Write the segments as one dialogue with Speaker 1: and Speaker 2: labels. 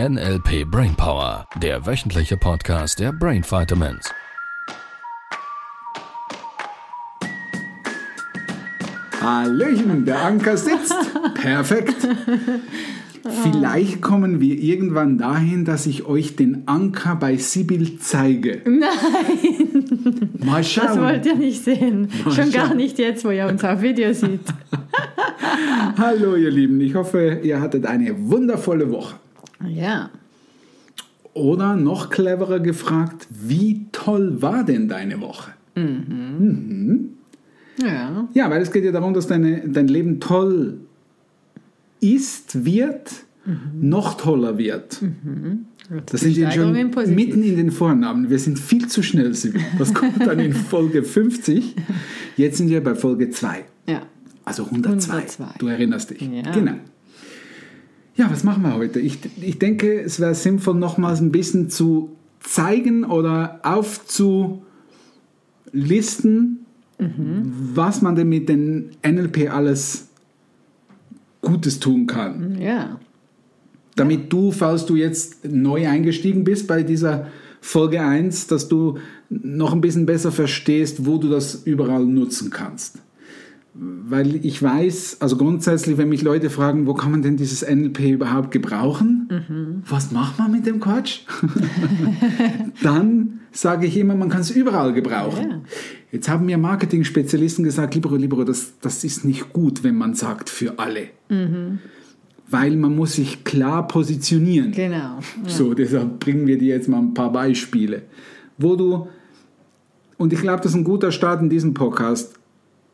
Speaker 1: NLP Brainpower, der wöchentliche Podcast der Brain Vitamins.
Speaker 2: Hallöchen, der Anker sitzt. Perfekt. Vielleicht kommen wir irgendwann dahin, dass ich euch den Anker bei Sibyl zeige.
Speaker 3: Nein,
Speaker 2: Mal schauen.
Speaker 3: das wollt ihr nicht sehen.
Speaker 2: Mal
Speaker 3: Schon gar
Speaker 2: schauen.
Speaker 3: nicht jetzt, wo ihr uns auf Video sieht.
Speaker 2: Hallo ihr Lieben, ich hoffe, ihr hattet eine wundervolle Woche.
Speaker 3: Ja.
Speaker 2: Oder noch cleverer gefragt, wie toll war denn deine Woche?
Speaker 3: Ja.
Speaker 2: Ja, weil es geht ja darum, dass deine, dein Leben toll ist, wird, noch toller wird. Das sind wir schon
Speaker 3: positiv.
Speaker 2: mitten in den Vornamen. Wir sind viel zu schnell. Sibyl. Das kommt dann in Folge 50. Jetzt sind wir bei Folge 2.
Speaker 3: Ja.
Speaker 2: Also 102.
Speaker 3: 102.
Speaker 2: Du erinnerst dich.
Speaker 3: Ja.
Speaker 2: Genau. Ja, was machen wir heute? Ich, ich denke, es wäre sinnvoll, nochmals ein bisschen zu zeigen oder aufzulisten,
Speaker 3: Mhm.
Speaker 2: was man denn mit den NLP alles Gutes tun kann.
Speaker 3: Ja.
Speaker 2: Damit du, falls du jetzt neu eingestiegen bist bei dieser Folge 1, dass du noch ein bisschen besser verstehst, wo du das überall nutzen kannst. Weil ich weiß, also grundsätzlich, wenn mich Leute fragen, wo kann man denn dieses NLP überhaupt gebrauchen? Was macht man mit dem Quatsch? Dann sage ich immer, man kann es überall gebrauchen.
Speaker 3: Ja.
Speaker 2: Jetzt haben mir Marketing-Spezialisten gesagt, Libero, Libero, das, das ist nicht gut, wenn man sagt für alle. Weil man muss sich klar positionieren.
Speaker 3: Genau.
Speaker 2: So, deshalb bringen wir dir jetzt mal ein paar Beispiele, wo du, und ich glaube, das ist ein guter Start in diesem Podcast,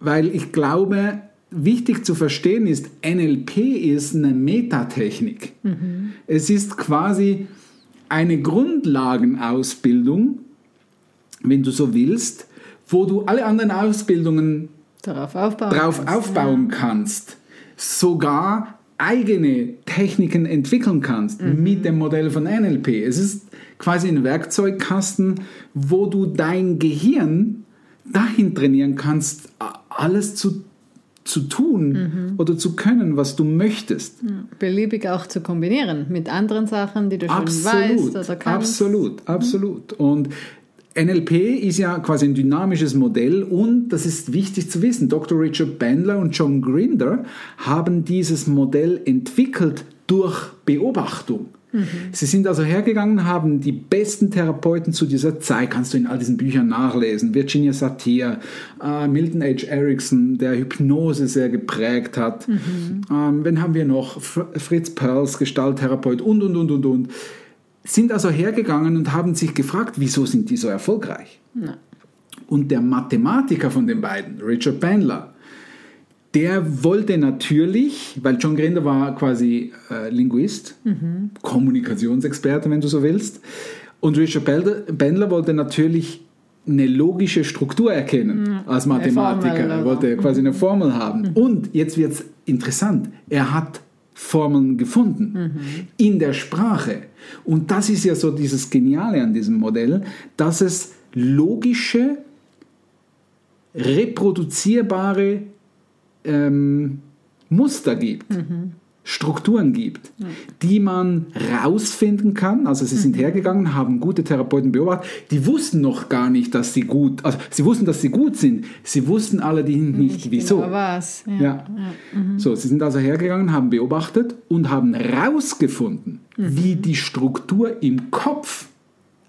Speaker 2: weil ich glaube, wichtig zu verstehen ist, NLP ist eine Metatechnik. Es ist quasi eine Grundlagenausbildung, wenn du so willst, wo du alle anderen Ausbildungen
Speaker 3: Darauf aufbauen.
Speaker 2: drauf
Speaker 3: kannst.
Speaker 2: aufbauen kannst, sogar eigene Techniken entwickeln kannst mit dem Modell von NLP. Es ist quasi ein Werkzeugkasten, wo du dein Gehirn dahin trainieren kannst, alles zu, zu tun oder zu können, was du möchtest.
Speaker 3: Beliebig auch zu kombinieren mit anderen Sachen, die du schon
Speaker 2: Absolut,
Speaker 3: weißt oder kannst.
Speaker 2: absolut, absolut. Und NLP ist ja quasi ein dynamisches Modell und das ist wichtig zu wissen. Dr. Richard Bandler und John Grinder haben dieses Modell entwickelt durch Beobachtung. Sie sind also hergegangen, haben die besten Therapeuten zu dieser Zeit, kannst du in all diesen Büchern nachlesen, Virginia Satir, äh, Milton H. Erickson, der Hypnose sehr geprägt hat. Ähm, wen haben wir noch? Fr Fritz Perls, Gestalttherapeut und, und, und, und, und sind also hergegangen und haben sich gefragt, wieso sind die so erfolgreich? Und der Mathematiker von den beiden, Richard Bandler, der wollte natürlich, weil John Grinder war quasi äh, Linguist, Kommunikationsexperte, wenn du so willst, und Richard Bandler wollte natürlich eine logische Struktur erkennen als Mathematiker.
Speaker 3: Formel,
Speaker 2: Er wollte quasi eine Formel haben. Und jetzt wird es interessant. Er hat Formeln gefunden in der Sprache. Und das ist ja so dieses Geniale an diesem Modell, dass es logische, reproduzierbare ähm, Muster gibt, Strukturen gibt, die man rausfinden kann. Also sie sind hergegangen, haben gute Therapeuten beobachtet, die wussten noch gar nicht, dass sie gut, also sie wussten, dass sie gut sind, sie wussten allerdings nicht, wieso.
Speaker 3: Genau was. Ja.
Speaker 2: Ja. So, sie sind also hergegangen, haben beobachtet und haben herausgefunden, wie die Struktur im Kopf,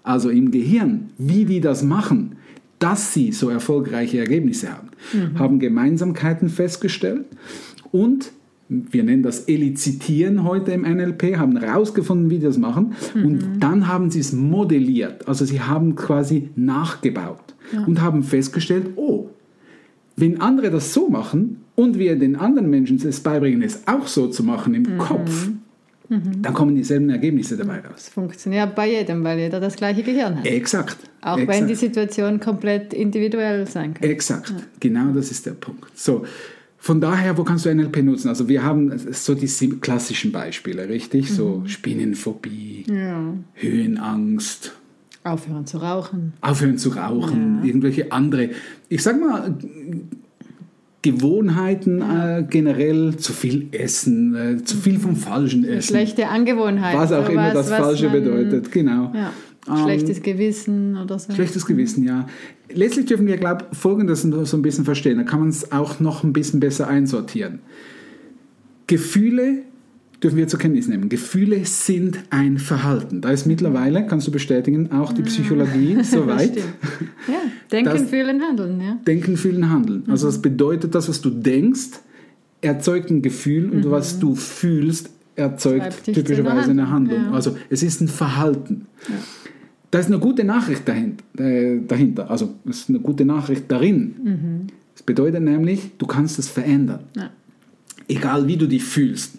Speaker 2: also im Gehirn, wie die das machen, dass sie so erfolgreiche Ergebnisse haben. Haben Gemeinsamkeiten festgestellt und wir nennen das Elizitieren heute im NLP, haben herausgefunden, wie die das machen und dann haben sie es modelliert. Also sie haben quasi nachgebaut und haben festgestellt, oh, wenn andere das so machen und wir den anderen Menschen es beibringen, es auch so zu machen im Kopf, dann kommen dieselben Ergebnisse dabei raus.
Speaker 3: Es funktioniert bei jedem, weil jeder das gleiche Gehirn hat.
Speaker 2: Exakt.
Speaker 3: Auch
Speaker 2: exakt.
Speaker 3: wenn die Situation komplett individuell sein kann.
Speaker 2: Exakt, genau das ist der Punkt. So, von daher, wo kannst du NLP nutzen? Also wir haben so die klassischen Beispiele, richtig? So Spinnenphobie,
Speaker 3: Ja.
Speaker 2: Höhenangst,
Speaker 3: Aufhören zu rauchen.
Speaker 2: aufhören zu rauchen, irgendwelche andere. Ich sag mal, Gewohnheiten äh, generell, zu viel Essen, äh, zu viel vom falschen Essen.
Speaker 3: Schlechte Angewohnheiten.
Speaker 2: Was auch immer das Falsche
Speaker 3: man,
Speaker 2: bedeutet, genau.
Speaker 3: Ja.
Speaker 2: Ähm,
Speaker 3: Schlechtes Gewissen oder so.
Speaker 2: Schlechtes Gewissen, ja. Letztlich dürfen wir, glaube ich, Folgendes so ein bisschen verstehen. Da kann man es auch noch ein bisschen besser einsortieren. Gefühle dürfen wir zur Kenntnis nehmen. Gefühle sind ein Verhalten. Da ist mittlerweile, kannst du bestätigen, auch die Psychologie so weit.
Speaker 3: Stimmt. Ja, denken,
Speaker 2: Das-
Speaker 3: fühlen, handeln. Ja.
Speaker 2: Denken, fühlen, handeln. Also das bedeutet, das, was du denkst, erzeugt ein Gefühl und was du fühlst, erzeugt typischerweise eine Handlung.
Speaker 3: Ja.
Speaker 2: Also es ist ein Verhalten. Da ist eine gute Nachricht dahinter. Äh, dahinter. Also es ist eine gute Nachricht darin. Das bedeutet nämlich, du kannst es verändern.
Speaker 3: Ja.
Speaker 2: Egal wie du dich fühlst.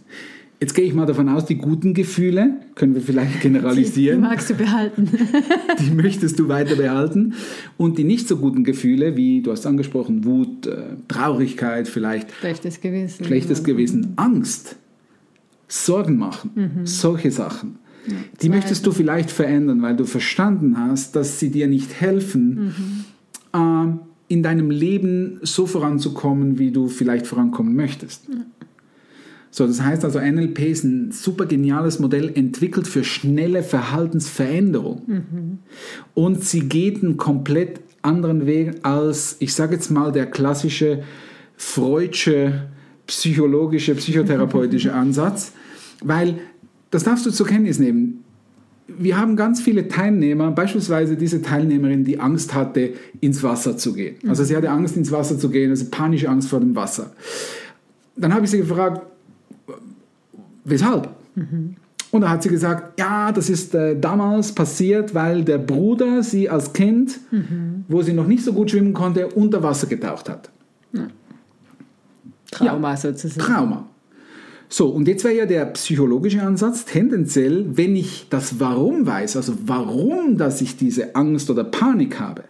Speaker 2: Jetzt gehe ich mal davon aus, die guten Gefühle, können wir vielleicht
Speaker 3: Die
Speaker 2: generalisieren,
Speaker 3: magst du behalten.
Speaker 2: die möchtest du weiter behalten. Und die nicht so guten Gefühle, wie du hast angesprochen, Wut, äh, Traurigkeit, vielleicht
Speaker 3: Schlechtes Gewissen.
Speaker 2: schlechtes Gewissen, Angst, Sorgen machen, solche Sachen. Die möchtest du vielleicht verändern, weil du verstanden hast, dass sie dir nicht helfen, äh, in deinem Leben so voranzukommen, wie du vielleicht vorankommen möchtest. So, das heißt also, NLP ist ein super geniales Modell, entwickelt für schnelle Verhaltensveränderung. Und sie geht einen komplett anderen Weg als, ich sage jetzt mal, der klassische freudsche, psychologische, psychotherapeutische Ansatz, weil, das darfst du zur Kenntnis nehmen, wir haben ganz viele Teilnehmer, beispielsweise diese Teilnehmerin, die Angst hatte, ins Wasser zu gehen. Also sie hatte Angst, ins Wasser zu gehen, also panische Angst vor dem Wasser. Dann habe ich sie gefragt, weshalb? Und da hat sie gesagt, ja, das ist äh, damals passiert, weil der Bruder sie als Kind, wo sie noch nicht so gut schwimmen konnte, unter Wasser getaucht hat.
Speaker 3: Trauma sozusagen.
Speaker 2: Trauma. So, und jetzt wäre ja der psychologische Ansatz tendenziell, wenn ich das Warum weiß, also warum, dass ich diese Angst oder Panik habe,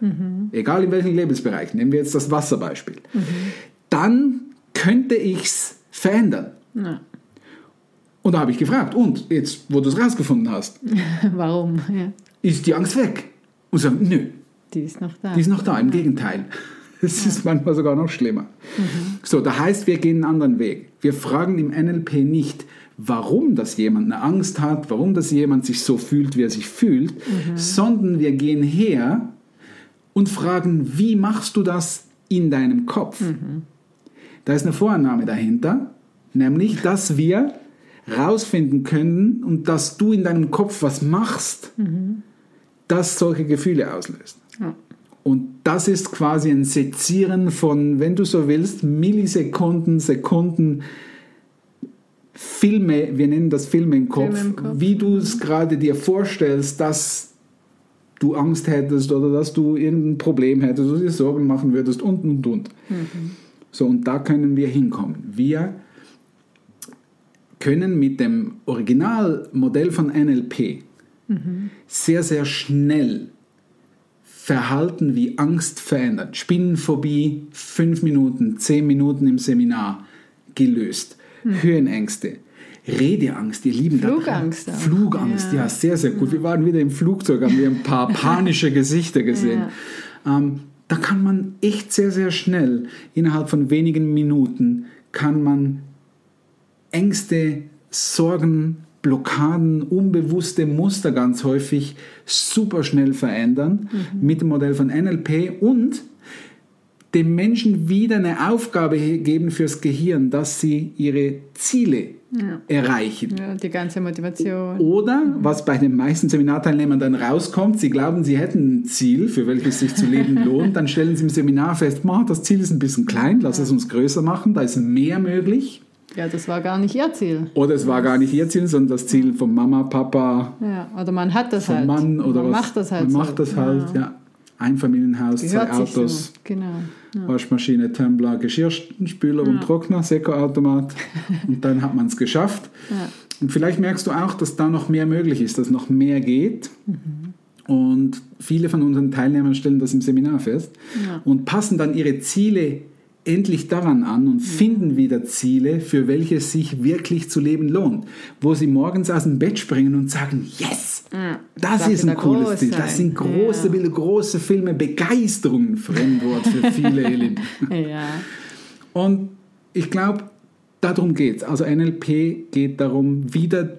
Speaker 2: egal in welchem Lebensbereich, nehmen wir jetzt das Wasserbeispiel, dann könnte ich es verändern.
Speaker 3: Ja.
Speaker 2: Und da habe ich gefragt, und jetzt, wo du es rausgefunden hast,
Speaker 3: Warum? Ja.
Speaker 2: ist die Angst weg? Und sie sagen, nö,
Speaker 3: Die ist noch da.
Speaker 2: die ist noch da, im Gegenteil. Es ist manchmal sogar noch schlimmer. So, da heißt, wir gehen einen anderen Weg. Wir fragen im NLP nicht, warum das jemand eine Angst hat, warum das jemand sich so fühlt, wie er sich fühlt, sondern wir gehen her und fragen, wie machst du das in deinem Kopf? Da ist eine Vorannahme dahinter, nämlich, dass wir rausfinden können und dass du in deinem Kopf was machst, das solche Gefühle auslöst.
Speaker 3: Ja.
Speaker 2: Und das ist quasi ein Sezieren von, wenn du so willst, Millisekunden, Sekunden, Filme, wir nennen das Filme im Kopf,
Speaker 3: Filme im Kopf.
Speaker 2: wie du es gerade dir vorstellst, dass du Angst hättest oder dass du irgendein Problem hättest oder dir Sorgen machen würdest und und und. So, und da können wir hinkommen. Wir können mit dem Originalmodell von NLP sehr, sehr schnell Verhalten wie Angst verändern. Spinnenphobie, fünf Minuten, zehn Minuten im Seminar gelöst. Höhenängste, Redeangst, ihr Lieben.
Speaker 3: Flugangst auch.
Speaker 2: Flugangst, ja.
Speaker 3: Ja.
Speaker 2: sehr, sehr gut. Wir waren wieder im Flugzeug, haben wir ein paar panische Gesichter gesehen. Ähm, da kann man echt sehr, sehr schnell, innerhalb von wenigen Minuten, kann man Ängste, Sorgen, Blockaden, unbewusste Muster ganz häufig super schnell verändern mit dem Modell von NLP und dem Menschen wieder eine Aufgabe geben fürs Gehirn, dass sie ihre Ziele
Speaker 3: Ja.
Speaker 2: erreichen.
Speaker 3: Ja, die ganze Motivation.
Speaker 2: Oder, was bei den meisten Seminarteilnehmern dann rauskommt, sie glauben, sie hätten ein Ziel, für welches sich zu leben lohnt, dann stellen sie im Seminar fest, "Ma, das Ziel ist ein bisschen klein, lass es uns größer machen, da ist mehr möglich.
Speaker 3: Ja, das war gar nicht ihr Ziel.
Speaker 2: Oder es war gar nicht ihr Ziel, sondern das Ziel von Mama, Papa,
Speaker 3: Ja, oder man hat das
Speaker 2: vom
Speaker 3: halt.
Speaker 2: Mann oder
Speaker 3: man
Speaker 2: was.
Speaker 3: macht das halt
Speaker 2: Man macht das halt, ja. Einfamilienhaus, zwei
Speaker 3: Gehört sich
Speaker 2: Autos,
Speaker 3: so. Genau. Ja.
Speaker 2: Waschmaschine, Tumbler, Geschirrspüler und Trockner, Sekkoautomat und dann hat man es geschafft.
Speaker 3: Ja.
Speaker 2: Und vielleicht merkst du auch, dass da noch mehr möglich ist, dass noch mehr geht. Und viele von unseren Teilnehmern stellen das im Seminar fest
Speaker 3: Ja.
Speaker 2: und passen dann ihre Ziele endlich daran an und finden wieder Ziele, für welche es sich wirklich zu leben lohnt. Wo sie morgens aus dem Bett springen und sagen, yes,
Speaker 3: Ja.
Speaker 2: das
Speaker 3: Darf
Speaker 2: ist ein cooles Ziel. Das sind große
Speaker 3: Ja.
Speaker 2: Bilder, große Filme, Begeisterung, Fremdwort für viele, Elin.
Speaker 3: Ja.
Speaker 2: Und ich glaube, darum geht es. Also NLP geht darum, wieder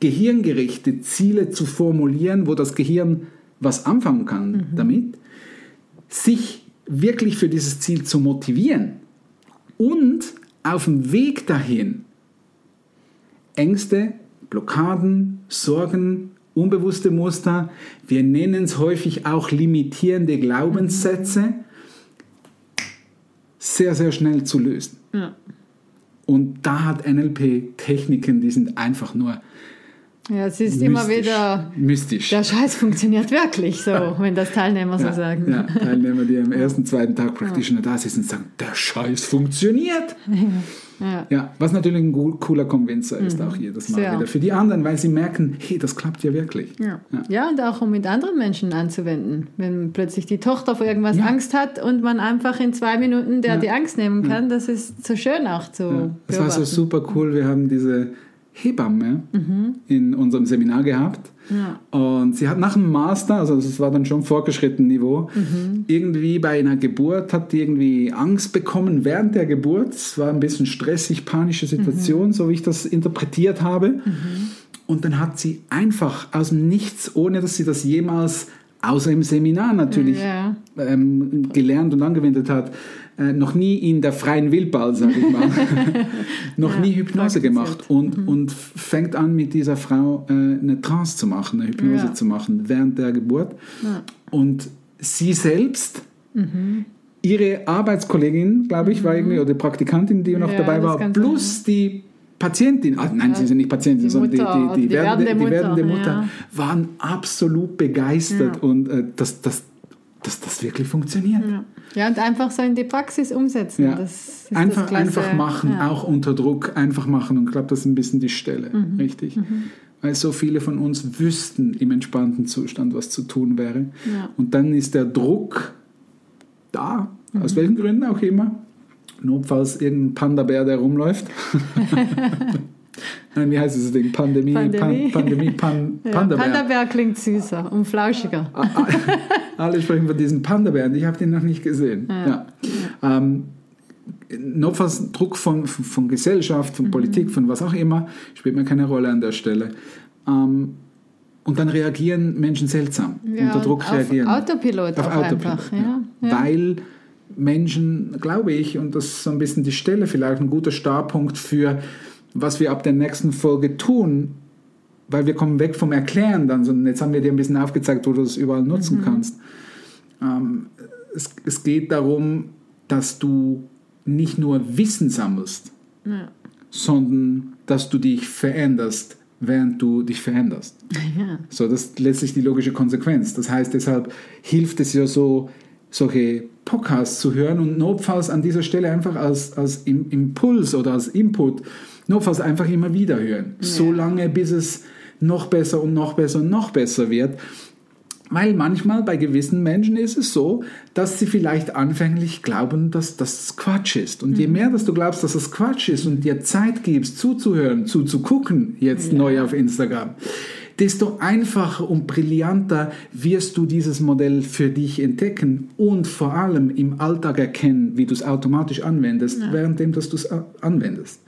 Speaker 2: gehirngerichte Ziele zu formulieren, wo das Gehirn was anfangen kann damit, sich wirklich für dieses Ziel zu motivieren und auf dem Weg dahin Ängste, Blockaden, Sorgen, unbewusste Muster, wir nennen es häufig auch limitierende Glaubenssätze, sehr, sehr schnell zu lösen.
Speaker 3: Ja.
Speaker 2: Und da hat NLP Techniken, die sind einfach nur
Speaker 3: Ja, es ist immer
Speaker 2: mystisch.
Speaker 3: wieder,
Speaker 2: mystisch.
Speaker 3: der Scheiß funktioniert wirklich so, wenn das Teilnehmer so
Speaker 2: ja,
Speaker 3: sagen.
Speaker 2: ja, Teilnehmer, die am ersten, zweiten Tag Practitioner da sitzen und sagen, der Scheiß funktioniert.
Speaker 3: Ja.
Speaker 2: Ja, was natürlich ein cooler Convincer ist, auch jedes Mal
Speaker 3: Sehr.
Speaker 2: wieder. Für die anderen, weil sie merken, hey, das klappt ja wirklich.
Speaker 3: Ja. ja, und auch um mit anderen Menschen anzuwenden. Wenn plötzlich die Tochter vor irgendwas
Speaker 2: Ja.
Speaker 3: Angst hat und man einfach in zwei Minuten der
Speaker 2: Ja.
Speaker 3: die Angst nehmen kann, das ist so schön auch zu
Speaker 2: Ja, das war so super cool. Wir haben diese Hebamme in unserem Seminar gehabt.
Speaker 3: Ja.
Speaker 2: Und sie hat nach dem Master, also es war dann schon fortgeschritten Niveau, irgendwie bei einer Geburt hat die irgendwie Angst bekommen während der Geburt. Es war ein bisschen stressig, panische Situation, so wie ich das interpretiert habe. Und dann hat sie einfach aus dem Nichts, ohne dass sie das jemals, außer im Seminar natürlich,
Speaker 3: Ja.
Speaker 2: ähm, gelernt und angewendet hat, äh, noch nie in der freien Wildball, sage ich mal, noch
Speaker 3: Ja,
Speaker 2: nie Hypnose gemacht und, und fängt an mit dieser Frau äh, eine Trance zu machen, eine Hypnose
Speaker 3: Ja.
Speaker 2: zu machen während der Geburt.
Speaker 3: Ja.
Speaker 2: Und sie selbst, ihre Arbeitskollegin, glaube ich, war irgendwie, oder die Praktikantin, die noch
Speaker 3: Ja,
Speaker 2: dabei
Speaker 3: das
Speaker 2: war, plus die Patientin, ah, nein, sie sind nicht Patientin,
Speaker 3: Die
Speaker 2: sondern
Speaker 3: Mutter
Speaker 2: die, die, die,
Speaker 3: die
Speaker 2: werdende,
Speaker 3: werdende
Speaker 2: die werdende
Speaker 3: Mutter,
Speaker 2: Mutter,
Speaker 3: ja.
Speaker 2: waren absolut begeistert
Speaker 3: Ja.
Speaker 2: und äh, dass, dass, dass das wirklich funktioniert.
Speaker 3: Ja. ja, und einfach so in die Praxis umsetzen.
Speaker 2: Ja. Einfach, einfach machen,
Speaker 3: Ja.
Speaker 2: auch unter Druck, einfach machen. Und ich glaube, das ist ein bisschen die Stelle,
Speaker 3: Mhm.
Speaker 2: richtig? Weil so viele von uns wüssten im entspannten Zustand, was zu tun wäre.
Speaker 3: Ja.
Speaker 2: Und dann ist der Druck da,
Speaker 3: Mhm.
Speaker 2: aus welchen Gründen auch immer. Notfalls irgendein Panda-Bär, der rumläuft. Nein, wie heißt dieses Ding? Pandemie,
Speaker 3: Pandemie.
Speaker 2: Pan, Pandemie, Pan,
Speaker 3: Ja,
Speaker 2: Panda-Bär.
Speaker 3: Panda-Bär klingt süßer und flauschiger.
Speaker 2: Ah, ah, Alle sprechen von diesen Panda-Bären. Ich habe den noch nicht gesehen. Ja. Ähm, notfalls Druck von, von, von Gesellschaft,
Speaker 3: Mhm.
Speaker 2: von Politik, von was auch immer, spielt mir keine Rolle an der Stelle. Ähm, und dann reagieren Menschen seltsam.
Speaker 3: Ja,
Speaker 2: Unter Druck
Speaker 3: auf
Speaker 2: reagieren.
Speaker 3: Autopilot
Speaker 2: Auf Autopilot.
Speaker 3: einfach.
Speaker 2: ja.
Speaker 3: Ja. Ja.
Speaker 2: Weil Menschen, glaube ich, und das ist so ein bisschen die Stelle, vielleicht ein guter Startpunkt für, was wir ab der nächsten Folge tun, weil wir kommen weg vom Erklären dann, sondern jetzt haben wir dir ein bisschen aufgezeigt, wo du es überall nutzen
Speaker 3: Mhm.
Speaker 2: kannst. Ähm, es, es geht darum, dass du nicht nur Wissen sammelst,
Speaker 3: Ja.
Speaker 2: sondern dass du dich veränderst, während du dich veränderst.
Speaker 3: Ja.
Speaker 2: So, das ist letztlich die logische Konsequenz. Das heißt, deshalb hilft es ja so, solche Podcasts zu hören und notfalls an dieser Stelle einfach als, als Im- Impuls oder als Input, notfalls einfach immer wieder hören. So lange, bis es noch besser und noch besser und noch besser wird. Weil manchmal bei gewissen Menschen ist es so, dass sie vielleicht anfänglich glauben, dass das Quatsch ist. Und je mehr, dass du glaubst, dass das Quatsch ist und dir Zeit gibst, zuzuhören, zuzugucken, jetzt neu auf Instagram, desto einfacher und brillanter wirst du dieses Modell für dich entdecken und vor allem im Alltag erkennen, wie du es automatisch anwendest, währenddem dass du es anwendest.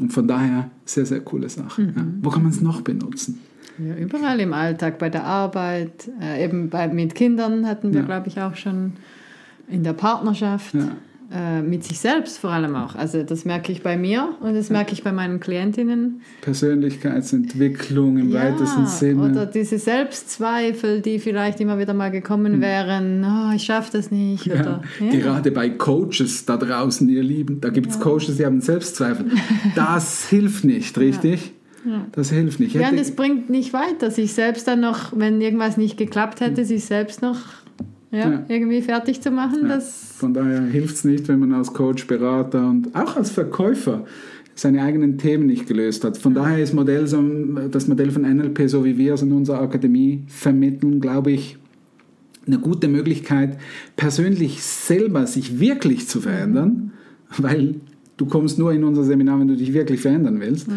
Speaker 2: Und von daher sehr, sehr coole Sache. Ja. Wo kann man es noch benutzen?
Speaker 3: Ja, überall im Alltag, bei der Arbeit, äh, eben bei, mit Kindern hatten wir,
Speaker 2: Ja.
Speaker 3: glaube ich, auch schon in der Partnerschaft,
Speaker 2: Ja.
Speaker 3: Äh, mit sich selbst vor allem auch. Also das merke ich bei mir und das merke ich bei meinen Klientinnen.
Speaker 2: Persönlichkeitsentwicklung im weitesten Sinne.
Speaker 3: Oder diese Selbstzweifel, die vielleicht immer wieder mal gekommen wären, oh, ich schaffe das nicht.
Speaker 2: Hm. Ja,
Speaker 3: Oder, ja.
Speaker 2: Gerade bei Coaches da draußen, ihr Lieben, da gibt es Coaches, die haben Selbstzweifel. Das hilft nicht, richtig? Das hilft nicht. Ich
Speaker 3: Ja, und es bringt nicht weiter, sich selbst dann noch, wenn irgendwas nicht geklappt hätte, sich selbst noch ja.
Speaker 2: Ja.
Speaker 3: irgendwie fertig zu machen.
Speaker 2: Ja,
Speaker 3: Das,
Speaker 2: Von daher hilft es nicht, wenn man als Coach, Berater und auch als Verkäufer seine eigenen Themen nicht gelöst hat. Von daher ist Modell so, das Modell von NLP, so wie wir es in unserer Akademie vermitteln, glaube ich, eine gute Möglichkeit, persönlich selber sich wirklich zu verändern, weil du kommst nur in unser Seminar, wenn du dich wirklich verändern willst.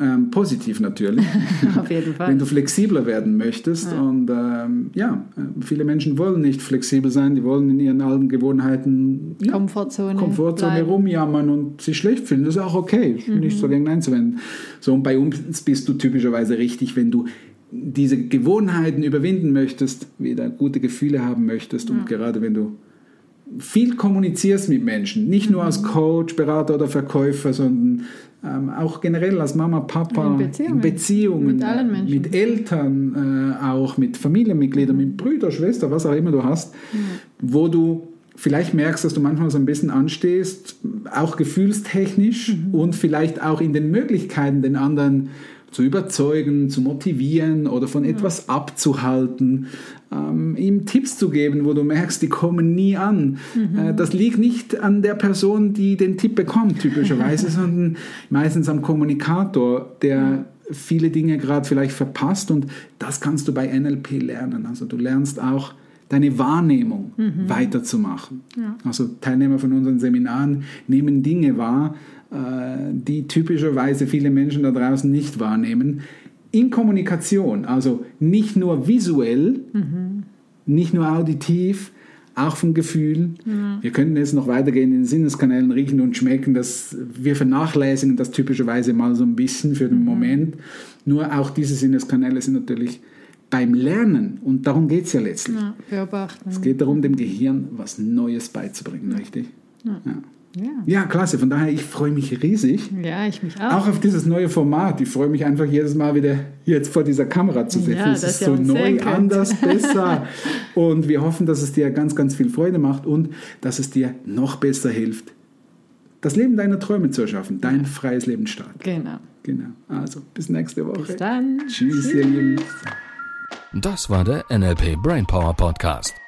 Speaker 2: Ähm, positiv natürlich.
Speaker 3: Auf jeden Fall.
Speaker 2: Wenn du flexibler werden möchtest.
Speaker 3: Ja.
Speaker 2: Und ähm, ja, äh, viele Menschen wollen nicht flexibel sein, die wollen in ihren alten Gewohnheiten ja,
Speaker 3: Komfortzone.
Speaker 2: Komfortzone
Speaker 3: bleiben.
Speaker 2: rumjammern und sich schlecht fühlen. Das ist auch okay. Ich bin nicht so dagegen einzuwenden. So, und bei uns bist du typischerweise richtig, wenn du diese Gewohnheiten überwinden möchtest, wieder gute Gefühle haben möchtest und gerade wenn du viel kommunizierst mit Menschen, nicht nur als Coach, Berater oder Verkäufer, sondern ähm, auch generell als Mama, Papa,
Speaker 3: In Beziehungen.
Speaker 2: Beziehungen,
Speaker 3: Mit allen
Speaker 2: äh,
Speaker 3: Menschen.
Speaker 2: mit Eltern, äh, auch mit Familienmitgliedern, mit Brüder, Schwester, was auch immer du hast, wo du vielleicht merkst, dass du manchmal so ein bisschen anstehst, auch gefühlstechnisch und vielleicht auch in den Möglichkeiten, den anderen zu überzeugen, zu motivieren oder von etwas abzuhalten, ähm, ihm Tipps zu geben, wo du merkst, die kommen nie an. Äh, das liegt nicht an der Person, die den Tipp bekommt, typischerweise, sondern meistens am Kommunikator, der viele Dinge gerade vielleicht verpasst und das kannst du bei NLP lernen. Also du lernst auch deine Wahrnehmung weiterzumachen. Also Teilnehmer von unseren Seminaren nehmen Dinge wahr, die typischerweise viele Menschen da draußen nicht wahrnehmen. In Kommunikation, also nicht nur visuell, nicht nur auditiv, auch vom Gefühl. Wir könnten jetzt noch weitergehen in den Sinneskanälen, riechen und schmecken. Das, wir vernachlässigen das typischerweise mal so ein bisschen für den Moment. Nur auch diese Sinneskanäle sind natürlich beim Lernen, und darum geht es ja letztlich.
Speaker 3: Ja, beobachten.
Speaker 2: Es geht darum, dem Gehirn was Neues beizubringen, richtig? Ja.
Speaker 3: Ja.
Speaker 2: ja, klasse. Von daher, ich freue mich riesig.
Speaker 3: ja, ich mich auch.
Speaker 2: Auch auf dieses neue Format. Ich freue mich einfach jedes Mal wieder jetzt vor dieser Kamera zu sitzen.
Speaker 3: Ja,
Speaker 2: es ist so neu, anders, besser. Und wir hoffen, dass es dir ganz, ganz viel Freude macht und dass es dir noch besser hilft, das Leben deiner Träume zu erschaffen, dein freies Leben starten.
Speaker 3: Genau.
Speaker 2: Genau. Also, bis nächste Woche.
Speaker 3: Bis dann.
Speaker 2: Tschüss, ihr Lieben.
Speaker 1: Das war der NLP Brainpower Podcast.